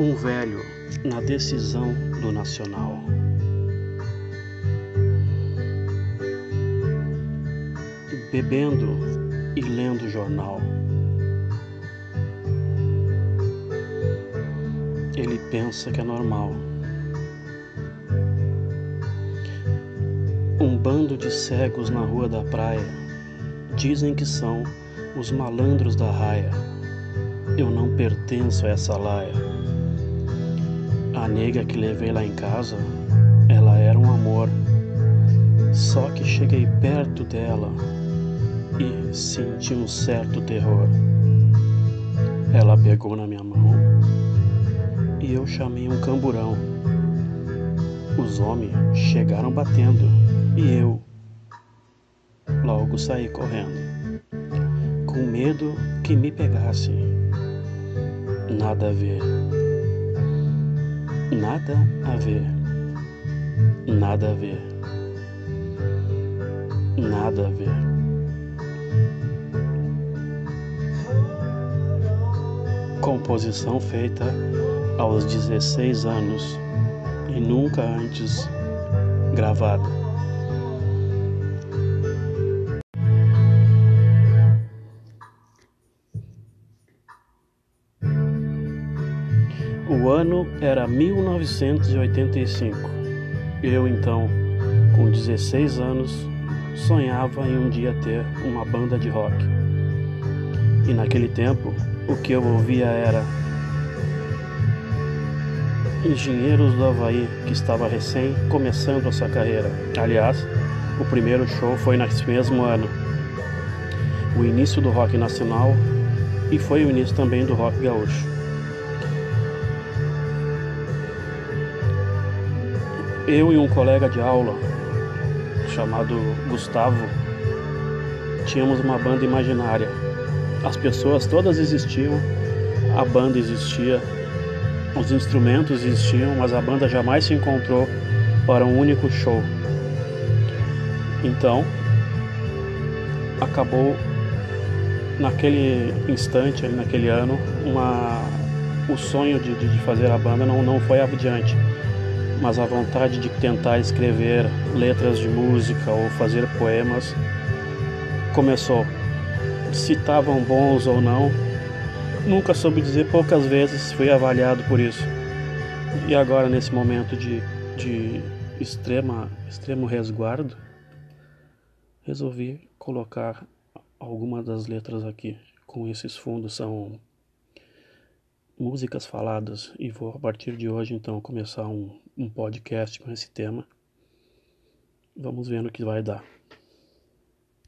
Um velho na decisão do Nacional. Bebendo e lendo jornal. Ele pensa que é normal. Um bando de cegos na rua da praia dizem que são os malandros da raia. Eu não pertenço a essa laia. A nega que levei lá em casa, ela era um amor. Só que cheguei perto dela e senti um certo terror. Ela pegou na minha mão e eu chamei um camburão. Os homens chegaram batendo e eu logo saí correndo, com medo que me pegasse. Nada a ver, nada a ver, nada a ver, nada a ver. Composição feita aos 16 anos e nunca antes gravada. O ano era 1985. Eu então, com 16 anos, sonhava em um dia ter uma banda de rock. E naquele tempo, o que eu ouvia era Engenheiros do Havaí, que estava recém começando a sua carreira. Aliás, o primeiro show foi nesse mesmo ano. O início do rock nacional e foi o início também do rock gaúcho. Eu e um colega de aula chamado Gustavo tínhamos uma banda imaginária. As pessoas todas existiam, a banda existia, os instrumentos existiam, mas a banda jamais se encontrou para um único show. Então, acabou naquele instante, naquele ano, uma, o sonho de, de fazer a banda não, não foi adiante, mas a vontade de tentar escrever letras de música ou fazer poemas começou. Se estavam bons ou não, nunca soube dizer, poucas vezes fui avaliado por isso. E agora, nesse momento de, de extrema, extremo resguardo, resolvi colocar algumas das letras aqui com esses fundos. São músicas faladas e vou a partir de hoje então começar um, um podcast com esse tema. Vamos ver no que vai dar.